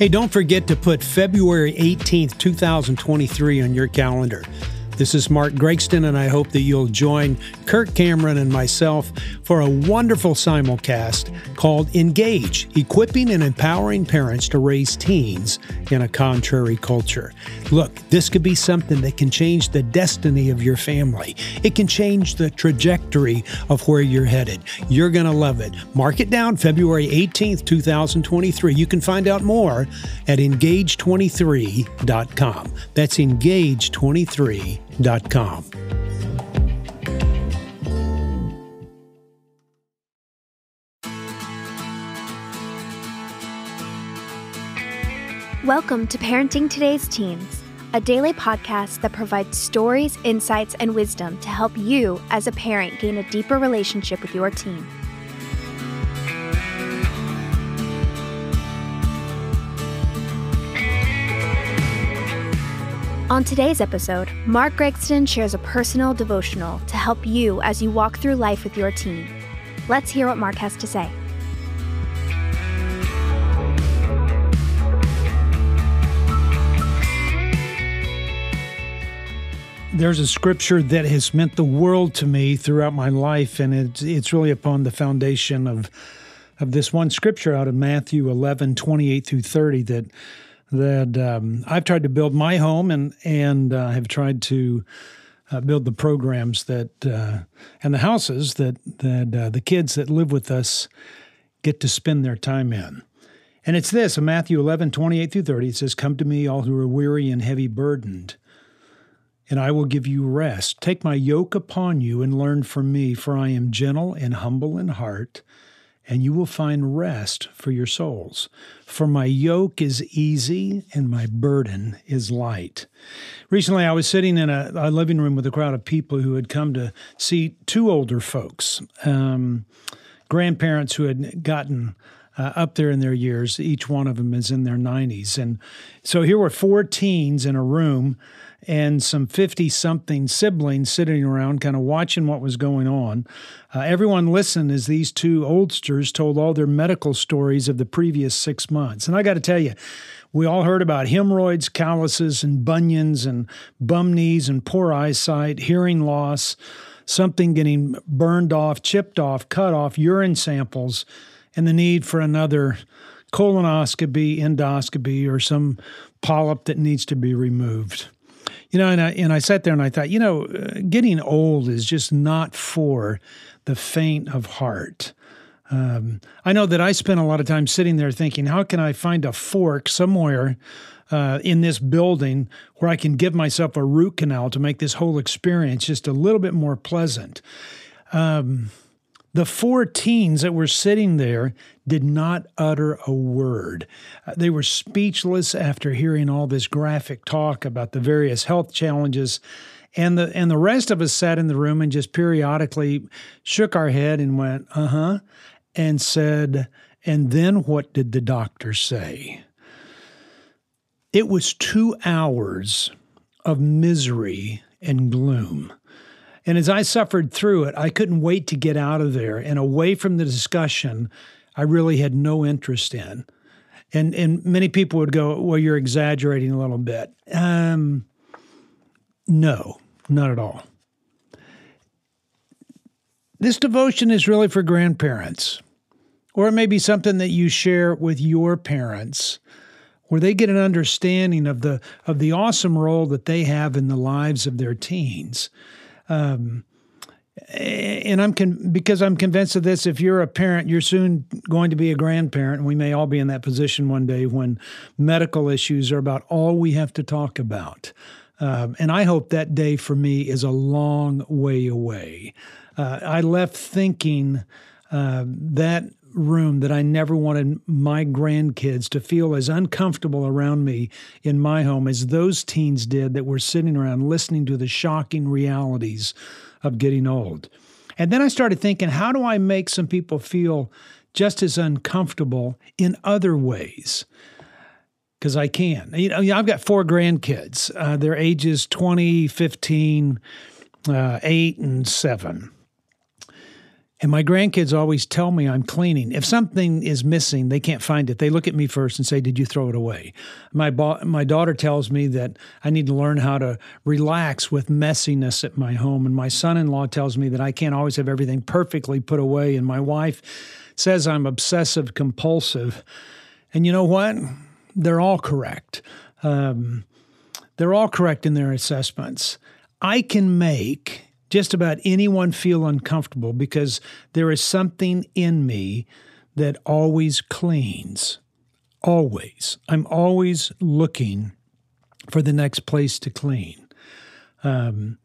Hey, don't forget to put February 18th, 2023 on your calendar. This is Mark Gregston, and I hope that you'll join Kirk Cameron and myself for a wonderful simulcast called Engage Equipping and Empowering Parents to Raise Teens in a Contrary Culture. Look, this could be something that can change the destiny of your family, it can change the trajectory of where you're headed. You're going to love it. Mark it down February 18th, 2023. You can find out more at engage23.com. That's engage23.com. Welcome to Parenting Today's Teens, a daily podcast that provides stories, insights, and wisdom to help you as a parent gain a deeper relationship with your teen. On today's episode, Mark Gregston shares a personal devotional to help you as you walk through life with your teen. Let's hear what Mark has to say. There's a scripture that has meant the world to me throughout my life, and it's, it's really upon the foundation of, of this one scripture out of Matthew 11, 28 through 30 that that um, I've tried to build my home and and uh, have tried to uh, build the programs that uh, and the houses that that uh, the kids that live with us get to spend their time in. And it's this Matthew 11, 28 through 30. It says, Come to me, all who are weary and heavy burdened, and I will give you rest. Take my yoke upon you and learn from me, for I am gentle and humble in heart and you will find rest for your souls. For my yoke is easy and my burden is light. Recently, I was sitting in a, a living room with a crowd of people who had come to see two older folks, um, grandparents who had gotten uh, up there in their years. Each one of them is in their 90s. And so here were four teens in a room and some 50 something siblings sitting around, kind of watching what was going on. Uh, everyone listened as these two oldsters told all their medical stories of the previous six months. And I got to tell you, we all heard about hemorrhoids, calluses, and bunions, and bum knees, and poor eyesight, hearing loss, something getting burned off, chipped off, cut off, urine samples, and the need for another colonoscopy, endoscopy, or some polyp that needs to be removed. You know, and I, and I sat there and I thought, you know, uh, getting old is just not for the faint of heart. Um, I know that I spent a lot of time sitting there thinking, how can I find a fork somewhere uh, in this building where I can give myself a root canal to make this whole experience just a little bit more pleasant? Um, the four teens that were sitting there did not utter a word. Uh, they were speechless after hearing all this graphic talk about the various health challenges. And the and the rest of us sat in the room and just periodically shook our head and went, "Uh-huh," and said, "And then what did the doctor say?" It was 2 hours of misery and gloom. And as I suffered through it, I couldn't wait to get out of there and away from the discussion I really had no interest in. And and many people would go, "Well, you're exaggerating a little bit." Um, no, not at all. This devotion is really for grandparents, or it may be something that you share with your parents, where they get an understanding of the of the awesome role that they have in the lives of their teens. Um, and I'm con- because I'm convinced of this. If you're a parent, you're soon going to be a grandparent, and we may all be in that position one day when medical issues are about all we have to talk about. Um, and I hope that day for me is a long way away. Uh, I left thinking uh, that room that I never wanted my grandkids to feel as uncomfortable around me in my home as those teens did that were sitting around listening to the shocking realities of getting old. And then I started thinking, how do I make some people feel just as uncomfortable in other ways? Because I can. You know, I've got four grandkids. Uh, their ages 20, 15, uh, 8, and 7 And my grandkids always tell me I'm cleaning. If something is missing, they can't find it. They look at me first and say, "Did you throw it away?" My bo- my daughter tells me that I need to learn how to relax with messiness at my home, and my son-in-law tells me that I can't always have everything perfectly put away, and my wife says I'm obsessive compulsive. And you know what? They're all correct. Um, they're all correct in their assessments. I can make just about anyone feel uncomfortable because there is something in me that always cleans. Always. I'm always looking for the next place to clean. Um,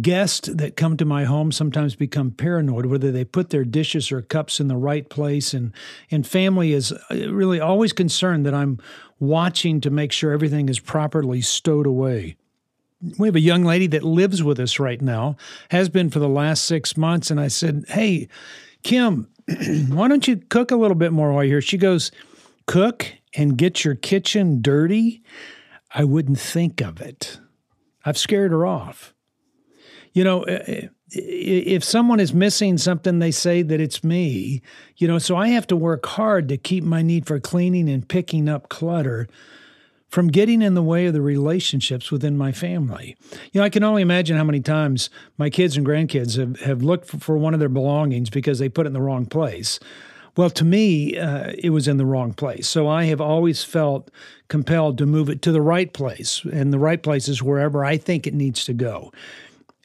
guests that come to my home sometimes become paranoid whether they put their dishes or cups in the right place and and family is uh, really always concerned that I'm watching to make sure everything is properly stowed away we have a young lady that lives with us right now, has been for the last six months. And I said, Hey, Kim, why don't you cook a little bit more while you're here? She goes, Cook and get your kitchen dirty? I wouldn't think of it. I've scared her off. You know, eh, eh, if someone is missing something, they say that it's me. You know, so I have to work hard to keep my need for cleaning and picking up clutter from getting in the way of the relationships within my family. You know, I can only imagine how many times my kids and grandkids have, have looked for one of their belongings because they put it in the wrong place. Well, to me, uh, it was in the wrong place. So I have always felt compelled to move it to the right place, and the right place is wherever I think it needs to go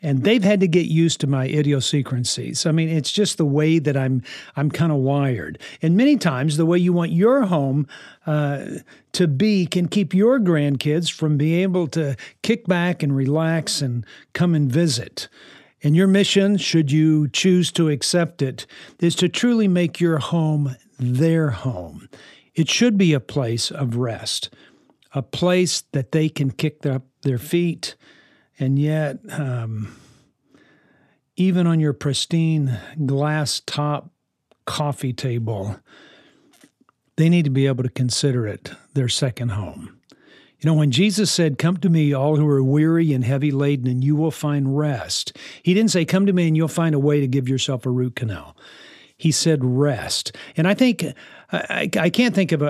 and they've had to get used to my idiosyncrasies. I mean, it's just the way that I'm I'm kind of wired. And many times, the way you want your home uh, to be can keep your grandkids from being able to kick back and relax and come and visit. And your mission, should you choose to accept it, is to truly make your home their home. It should be a place of rest, a place that they can kick up their feet and yet, um, even on your pristine glass top coffee table, they need to be able to consider it their second home. You know, when Jesus said, Come to me, all who are weary and heavy laden, and you will find rest, he didn't say, Come to me and you'll find a way to give yourself a root canal. He said, Rest. And I think I, I can't think of, a,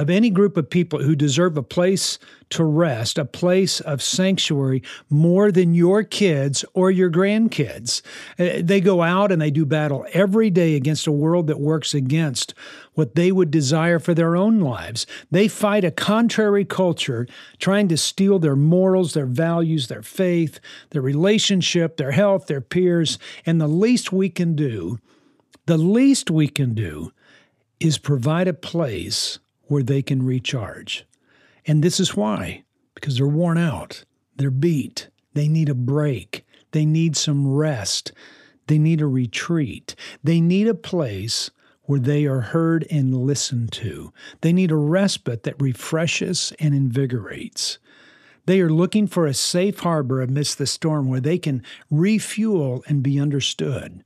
of any group of people who deserve a place to rest, a place of sanctuary more than your kids or your grandkids. Uh, they go out and they do battle every day against a world that works against what they would desire for their own lives. They fight a contrary culture trying to steal their morals, their values, their faith, their relationship, their health, their peers. And the least we can do, the least we can do is provide a place where they can recharge. And this is why because they're worn out, they're beat, they need a break, they need some rest, they need a retreat, they need a place where they are heard and listened to. They need a respite that refreshes and invigorates. They are looking for a safe harbor amidst the storm where they can refuel and be understood.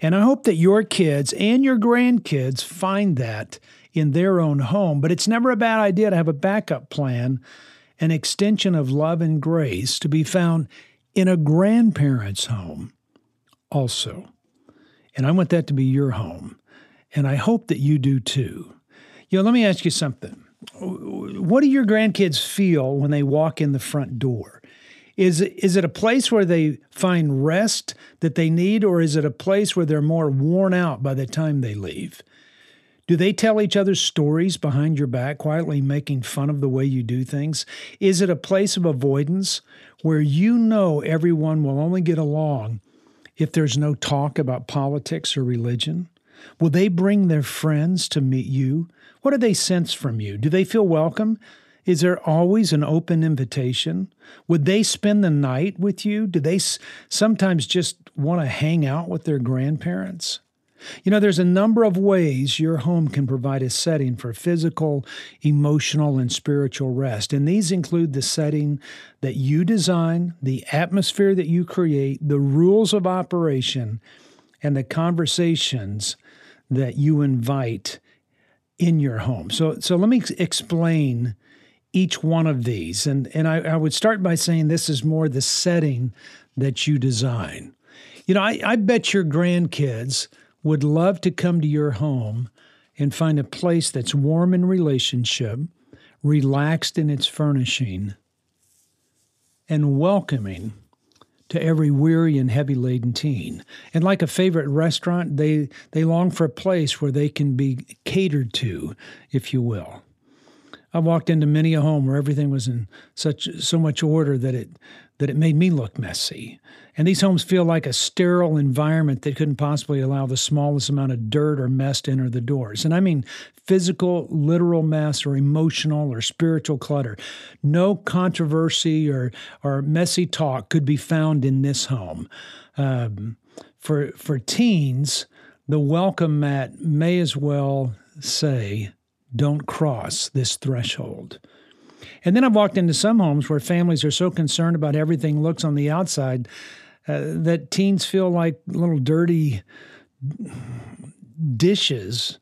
And I hope that your kids and your grandkids find that in their own home. But it's never a bad idea to have a backup plan, an extension of love and grace to be found in a grandparent's home also. And I want that to be your home. And I hope that you do too. You know, let me ask you something. What do your grandkids feel when they walk in the front door? Is is it a place where they find rest that they need, or is it a place where they're more worn out by the time they leave? Do they tell each other stories behind your back, quietly making fun of the way you do things? Is it a place of avoidance where you know everyone will only get along if there's no talk about politics or religion? Will they bring their friends to meet you? What do they sense from you? Do they feel welcome? Is there always an open invitation? Would they spend the night with you? Do they sometimes just want to hang out with their grandparents? You know, there's a number of ways your home can provide a setting for physical, emotional, and spiritual rest. And these include the setting that you design, the atmosphere that you create, the rules of operation, and the conversations that you invite in your home. So, so let me explain each one of these. And, and I, I, would start by saying this is more the setting that you design. You know, I, I bet your grandkids would love to come to your home and find a place that's warm in relationship, relaxed in its furnishing, and welcoming to every weary and heavy laden teen. And like a favorite restaurant, they, they long for a place where they can be catered to, if you will. I walked into many a home where everything was in such so much order that it that it made me look messy. And these homes feel like a sterile environment that couldn't possibly allow the smallest amount of dirt or mess to enter the doors. And I mean physical, literal mess or emotional or spiritual clutter. No controversy or, or messy talk could be found in this home. Um, for, for teens, the welcome mat may as well say, don't cross this threshold. And then I've walked into some homes where families are so concerned about everything looks on the outside uh, that teens feel like little dirty dishes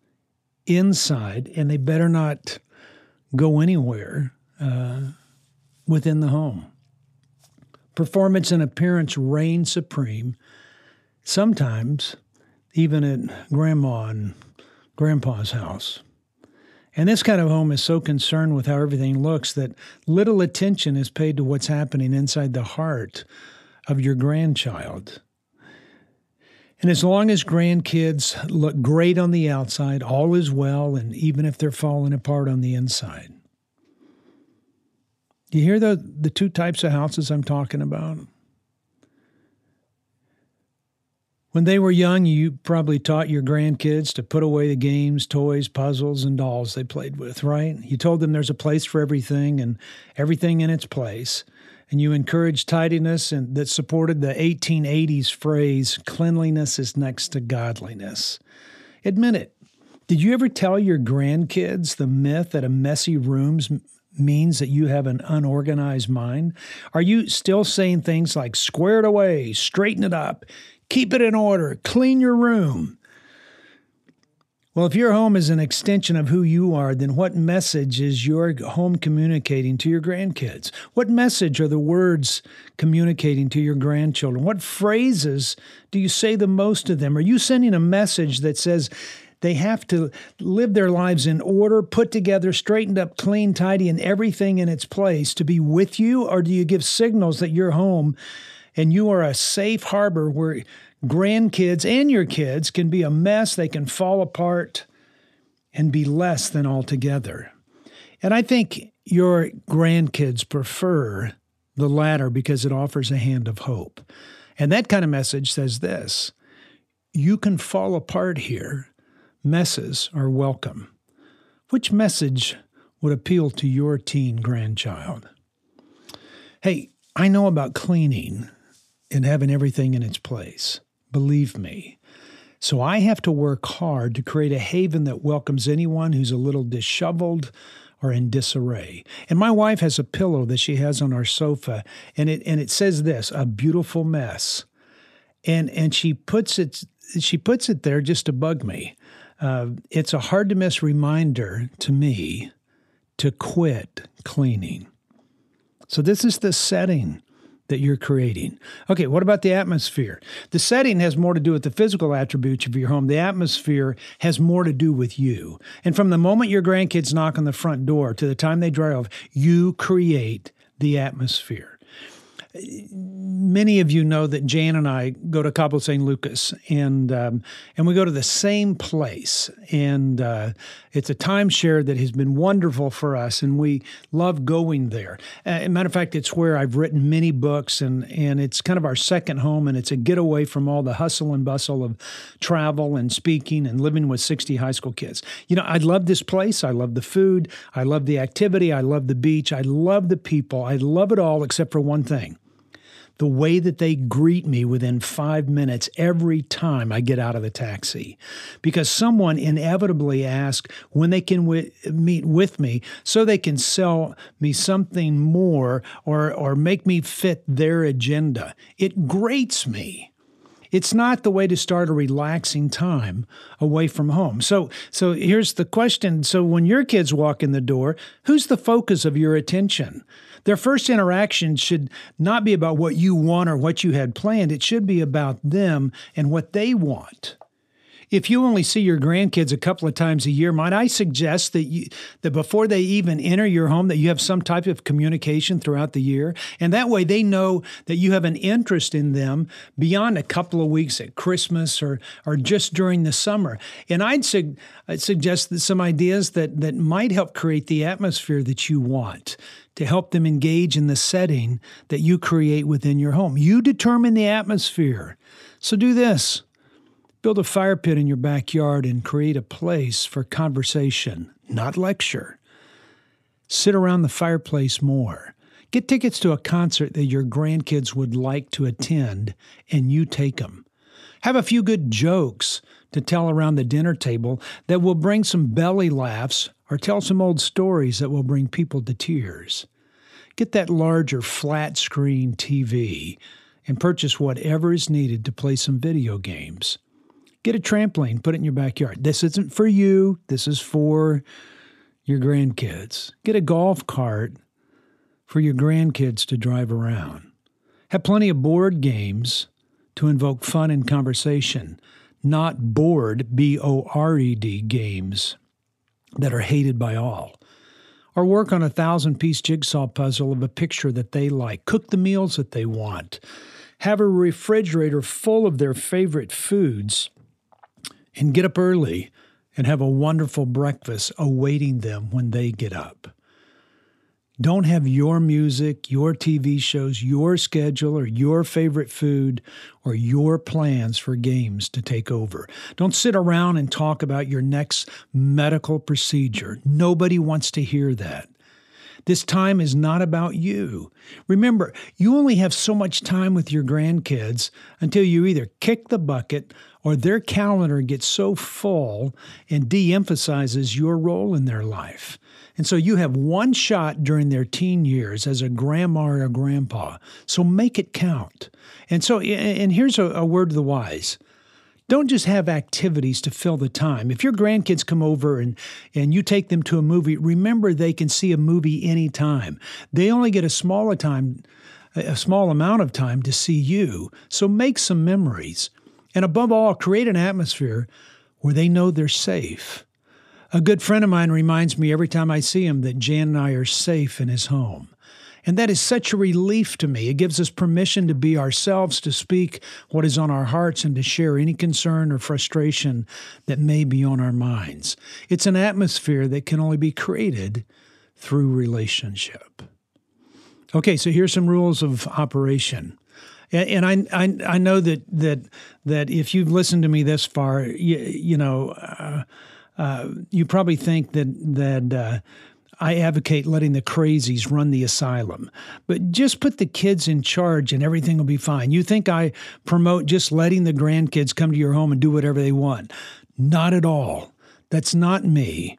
inside, and they better not go anywhere uh, within the home. Performance and appearance reign supreme, sometimes even at grandma and grandpa's house. And this kind of home is so concerned with how everything looks that little attention is paid to what's happening inside the heart of your grandchild. And as long as grandkids look great on the outside, all is well, and even if they're falling apart on the inside. You hear the, the two types of houses I'm talking about? When they were young, you probably taught your grandkids to put away the games, toys, puzzles, and dolls they played with, right? You told them there's a place for everything and everything in its place. And you encouraged tidiness and that supported the 1880s phrase, cleanliness is next to godliness. Admit it. Did you ever tell your grandkids the myth that a messy room means that you have an unorganized mind? Are you still saying things like square it away, straighten it up, Keep it in order. Clean your room. Well, if your home is an extension of who you are, then what message is your home communicating to your grandkids? What message are the words communicating to your grandchildren? What phrases do you say the most to them? Are you sending a message that says they have to live their lives in order, put together, straightened up, clean, tidy, and everything in its place to be with you? Or do you give signals that your home and you are a safe harbor where grandkids and your kids can be a mess, they can fall apart and be less than altogether. And I think your grandkids prefer the latter because it offers a hand of hope. And that kind of message says this you can fall apart here. Messes are welcome. Which message would appeal to your teen grandchild? Hey, I know about cleaning and having everything in its place. Believe me. So I have to work hard to create a haven that welcomes anyone who's a little disheveled or in disarray. And my wife has a pillow that she has on our sofa and it and it says this, a beautiful mess. And and she puts it she puts it there just to bug me. Uh, it's a hard to miss reminder to me to quit cleaning. So this is the setting that you're creating. Okay, what about the atmosphere? The setting has more to do with the physical attributes of your home. The atmosphere has more to do with you. And from the moment your grandkids knock on the front door to the time they drive, you create the atmosphere many of you know that Jan and I go to Cabo San Lucas, and um, and we go to the same place, and uh, it's a timeshare that has been wonderful for us, and we love going there. Uh, matter of fact, it's where I've written many books, and and it's kind of our second home, and it's a getaway from all the hustle and bustle of travel and speaking and living with sixty high school kids. You know, I love this place. I love the food. I love the activity. I love the beach. I love the people. I love it all except for one thing the way that they greet me within five minutes every time I get out of the taxi. Because someone inevitably asks when they can w- meet with me so they can sell me something more or, or make me fit their agenda. It grates me. It's not the way to start a relaxing time away from home. So, so here's the question. So when your kids walk in the door, who's the focus of your attention? Their first interaction should not be about what you want or what you had planned. It should be about them and what they want. If you only see your grandkids a couple of times a year, might I suggest that you that before they even enter your home that you have some type of communication throughout the year, and that way they know that you have an interest in them beyond a couple of weeks at Christmas or or just during the summer. And I'd, su- I'd suggest that some ideas that that might help create the atmosphere that you want to help them engage in the setting that you create within your home. You determine the atmosphere. So do this. Build a fire pit in your backyard and create a place for conversation, not lecture. Sit around the fireplace more. Get tickets to a concert that your grandkids would like to attend and you take them. Have a few good jokes to tell around the dinner table that will bring some belly laughs or tell some old stories that will bring people to tears. Get that larger flat screen TV and purchase whatever is needed to play some video games. Get a trampoline, put it in your backyard. This isn't for you, this is for your grandkids. Get a golf cart for your grandkids to drive around. Have plenty of board games to invoke fun and conversation, not bored, B O R E D games that are hated by all. Or work on a thousand piece jigsaw puzzle of a picture that they like. Cook the meals that they want. Have a refrigerator full of their favorite foods and get up early and have a wonderful breakfast awaiting them when they get up. Don't have your music, your TV shows, your schedule, or your favorite food, or your plans for games to take over. Don't sit around and talk about your next medical procedure. Nobody wants to hear that. This time is not about you. Remember, you only have so much time with your grandkids until you either kick the bucket or their calendar gets so full and de emphasizes your role in their life. And so you have one shot during their teen years as a grandma or a grandpa. So make it count. And so, and here's a, a word to the wise. Don't just have activities to fill the time. If your grandkids come over and, and you take them to a movie, remember they can see a movie anytime. They only get a smaller time, a small amount of time to see you. So make some memories. And above all, create an atmosphere where they know they're safe. A good friend of mine reminds me every time I see him that Jan and I are safe in his home. And that is such a relief to me. It gives us permission to be ourselves, to speak what is on our hearts, and to share any concern or frustration that may be on our minds. It's an atmosphere that can only be created through relationship. Okay, so here's some rules of operation. And, I, I, I know that that that if you've listened to me this far, you, you know, uh, uh, you probably think that that uh, I advocate letting the crazies run the asylum, but just put the kids in charge and everything will be fine. You think I promote just letting the grandkids come to your home and do whatever they want? Not at all. That's not me.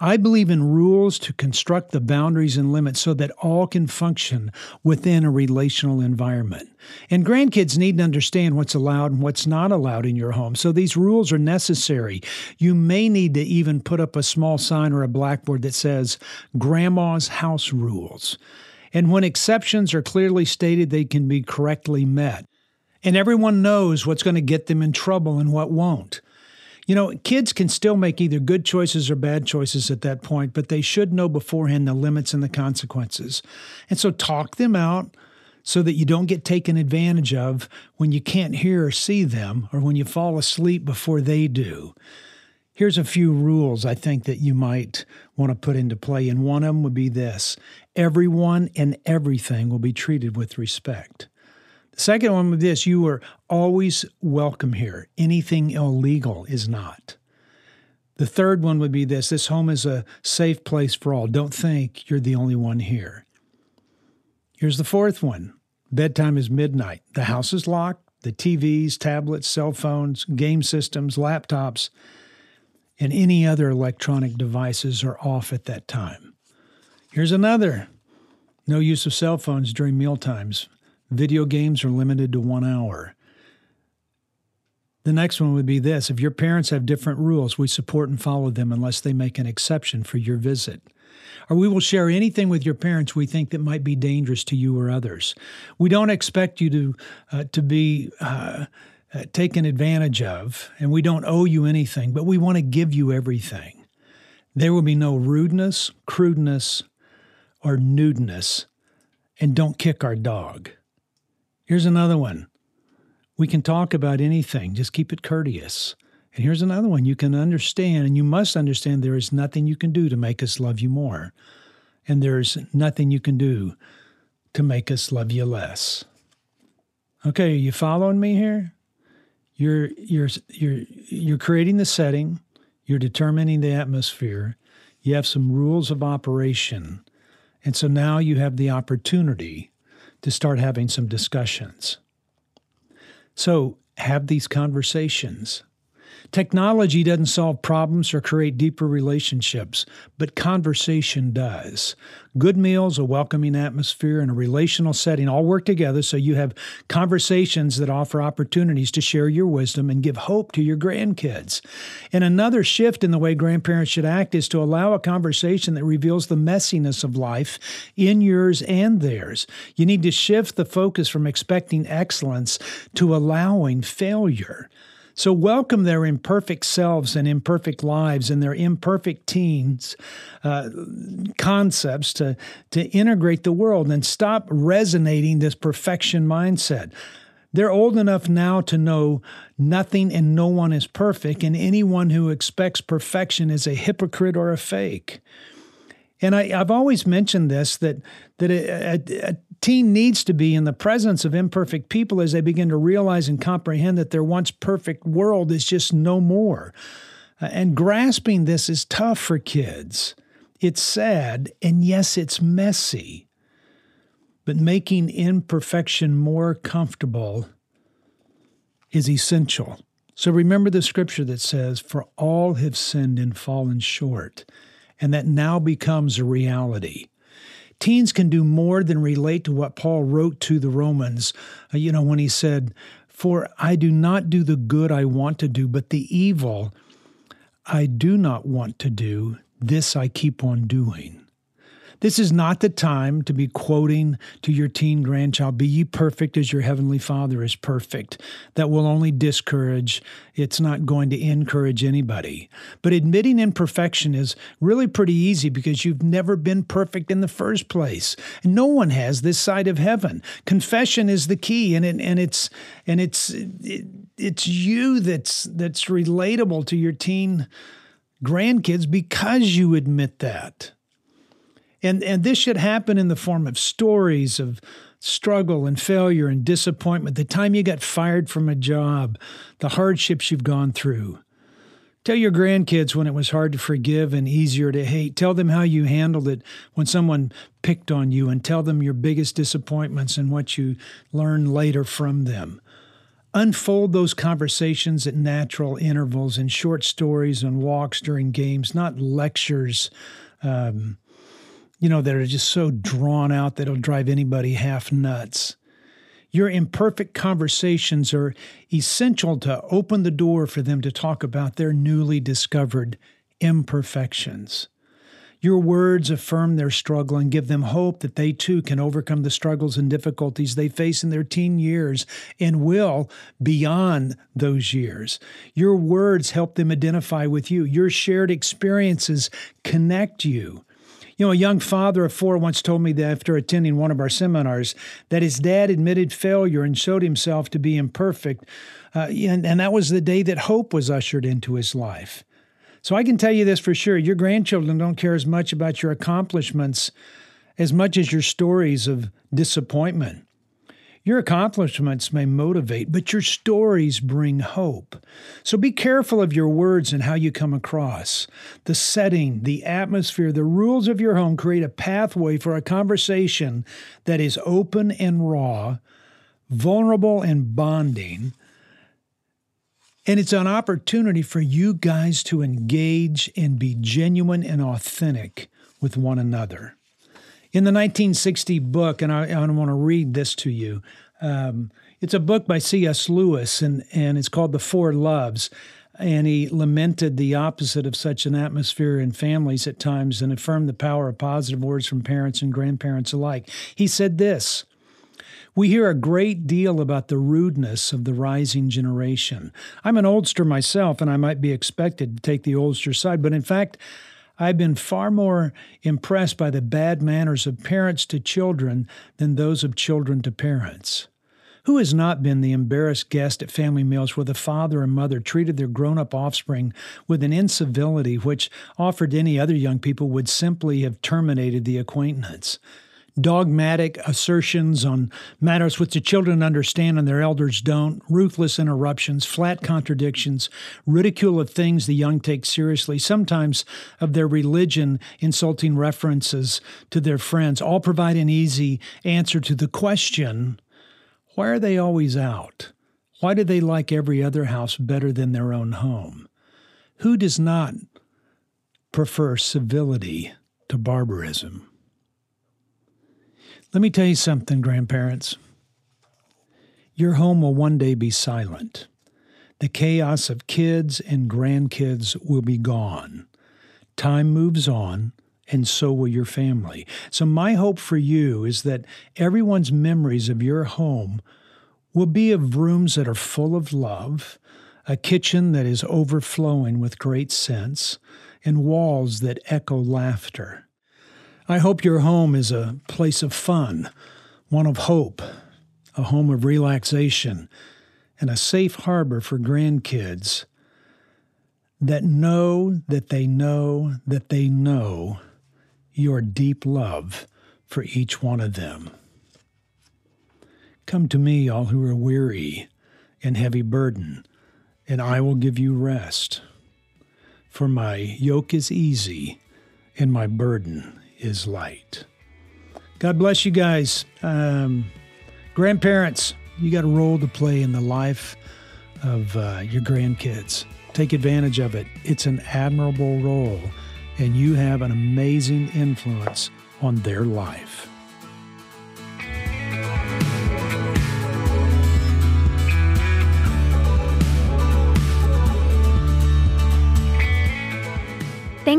I believe in rules to construct the boundaries and limits so that all can function within a relational environment. And grandkids need to understand what's allowed and what's not allowed in your home. So these rules are necessary. You may need to even put up a small sign or a blackboard that says Grandma's House Rules. And when exceptions are clearly stated, they can be correctly met. And everyone knows what's going to get them in trouble and what won't. You know, kids can still make either good choices or bad choices at that point, but they should know beforehand the limits and the consequences. And so talk them out so that you don't get taken advantage of when you can't hear or see them or when you fall asleep before they do. Here's a few rules I think that you might want to put into play, and one of them would be this everyone and everything will be treated with respect. Second one with this, you are always welcome here. Anything illegal is not. The third one would be this this home is a safe place for all. Don't think you're the only one here. Here's the fourth one bedtime is midnight. The house is locked. The TVs, tablets, cell phones, game systems, laptops, and any other electronic devices are off at that time. Here's another no use of cell phones during meal times. Video games are limited to one hour. The next one would be this if your parents have different rules, we support and follow them unless they make an exception for your visit. Or we will share anything with your parents we think that might be dangerous to you or others. We don't expect you to, uh, to be. Uh, uh, taken advantage of, and we don't owe you anything, but we want to give you everything. There will be no rudeness, crudeness, or nudeness, and don't kick our dog. Here's another one. We can talk about anything, just keep it courteous. And here's another one you can understand, and you must understand there is nothing you can do to make us love you more. And there's nothing you can do to make us love you less. Okay, are you following me here? You're you're you're you're creating the setting, you're determining the atmosphere, you have some rules of operation. And so now you have the opportunity to start having some discussions. So have these conversations. Technology doesn't solve problems or create deeper relationships, but conversation does. Good meals, a welcoming atmosphere, and a relational setting all work together so you have conversations that offer opportunities to share your wisdom and give hope to your grandkids. And another shift in the way grandparents should act is to allow a conversation that reveals the messiness of life in yours and theirs. You need to shift the focus from expecting excellence to allowing failure. So welcome their imperfect selves and imperfect lives and their imperfect teens uh, concepts to, to integrate the world and stop resonating this perfection mindset. They're old enough now to know nothing and no one is perfect, and anyone who expects perfection is a hypocrite or a fake. And I, have always mentioned this that that a, a, a, teen needs to be in the presence of imperfect people as they begin to realize and comprehend that their once perfect world is just no more. Uh, and grasping this is tough for kids. It's sad, and yes, it's messy. But making imperfection more comfortable is essential. So remember the scripture that says, For all have sinned and fallen short, and that now becomes a reality. Teens can do more than relate to what Paul wrote to the Romans, uh, you know, when he said, For I do not do the good I want to do, but the evil I do not want to do, this I keep on doing. This is not the time to be quoting to your teen grandchild, Be ye perfect as your heavenly Father is perfect. That will only discourage, it's not going to encourage anybody. But admitting imperfection is really pretty easy because you've never been perfect in the first place. And no one has this side of heaven. Confession is the key, and, it, and it's and it's it, it's you that's that's relatable to your teen grandkids because you admit that. And, and this should happen in the form of stories of struggle and failure and disappointment, the time you got fired from a job, the hardships you've gone through. Tell your grandkids when it was hard to forgive and easier to hate. Tell them how you handled it when someone picked on you, and tell them your biggest disappointments and what you learned later from them. Unfold those conversations at natural intervals in short stories and walks during games, not lectures. Um, you know, that are just so drawn out that it'll drive anybody half nuts. Your imperfect conversations are essential to open the door for them to talk about their newly discovered imperfections. Your words affirm their struggle and give them hope that they too can overcome the struggles and difficulties they face in their teen years and will beyond those years. Your words help them identify with you. Your shared experiences connect you. You know, a young father of four once told me that after attending one of our seminars that his dad admitted failure and showed himself to be imperfect. Uh, and, and that was the day that hope was ushered into his life. So I can tell you this for sure your grandchildren don't care as much about your accomplishments as much as your stories of disappointment. Your accomplishments may motivate, but your stories bring hope. So be careful of your words and how you come across. The setting, the atmosphere, the rules of your home create a pathway for a conversation that is open and raw, vulnerable and bonding. And it's an opportunity for you guys to engage and be genuine and authentic with one another. In the 1960 book, and I, I want to read this to you. Um, it's a book by C.S. Lewis, and, and it's called The Four Loves. And he lamented the opposite of such an atmosphere in families at times and affirmed the power of positive words from parents and grandparents alike. He said this We hear a great deal about the rudeness of the rising generation. I'm an oldster myself, and I might be expected to take the oldster side, but in fact, I've been far more impressed by the bad manners of parents to children than those of children to parents. Who has not been the embarrassed guest at family meals where the father and mother treated their grown up offspring with an incivility which, offered to any other young people, would simply have terminated the acquaintance? Dogmatic assertions on matters which the children understand and their elders don't, ruthless interruptions, flat contradictions, ridicule of things the young take seriously, sometimes of their religion, insulting references to their friends, all provide an easy answer to the question why are they always out? Why do they like every other house better than their own home? Who does not prefer civility to barbarism? Let me tell you something, grandparents. Your home will one day be silent. The chaos of kids and grandkids will be gone. Time moves on, and so will your family. So, my hope for you is that everyone's memories of your home will be of rooms that are full of love, a kitchen that is overflowing with great scents, and walls that echo laughter. I hope your home is a place of fun, one of hope, a home of relaxation, and a safe harbor for grandkids that know that they know that they know your deep love for each one of them. Come to me, all who are weary and heavy burden, and I will give you rest. For my yoke is easy and my burden is light. God bless you guys. Um, grandparents, you got a role to play in the life of uh, your grandkids. Take advantage of it. It's an admirable role and you have an amazing influence on their life.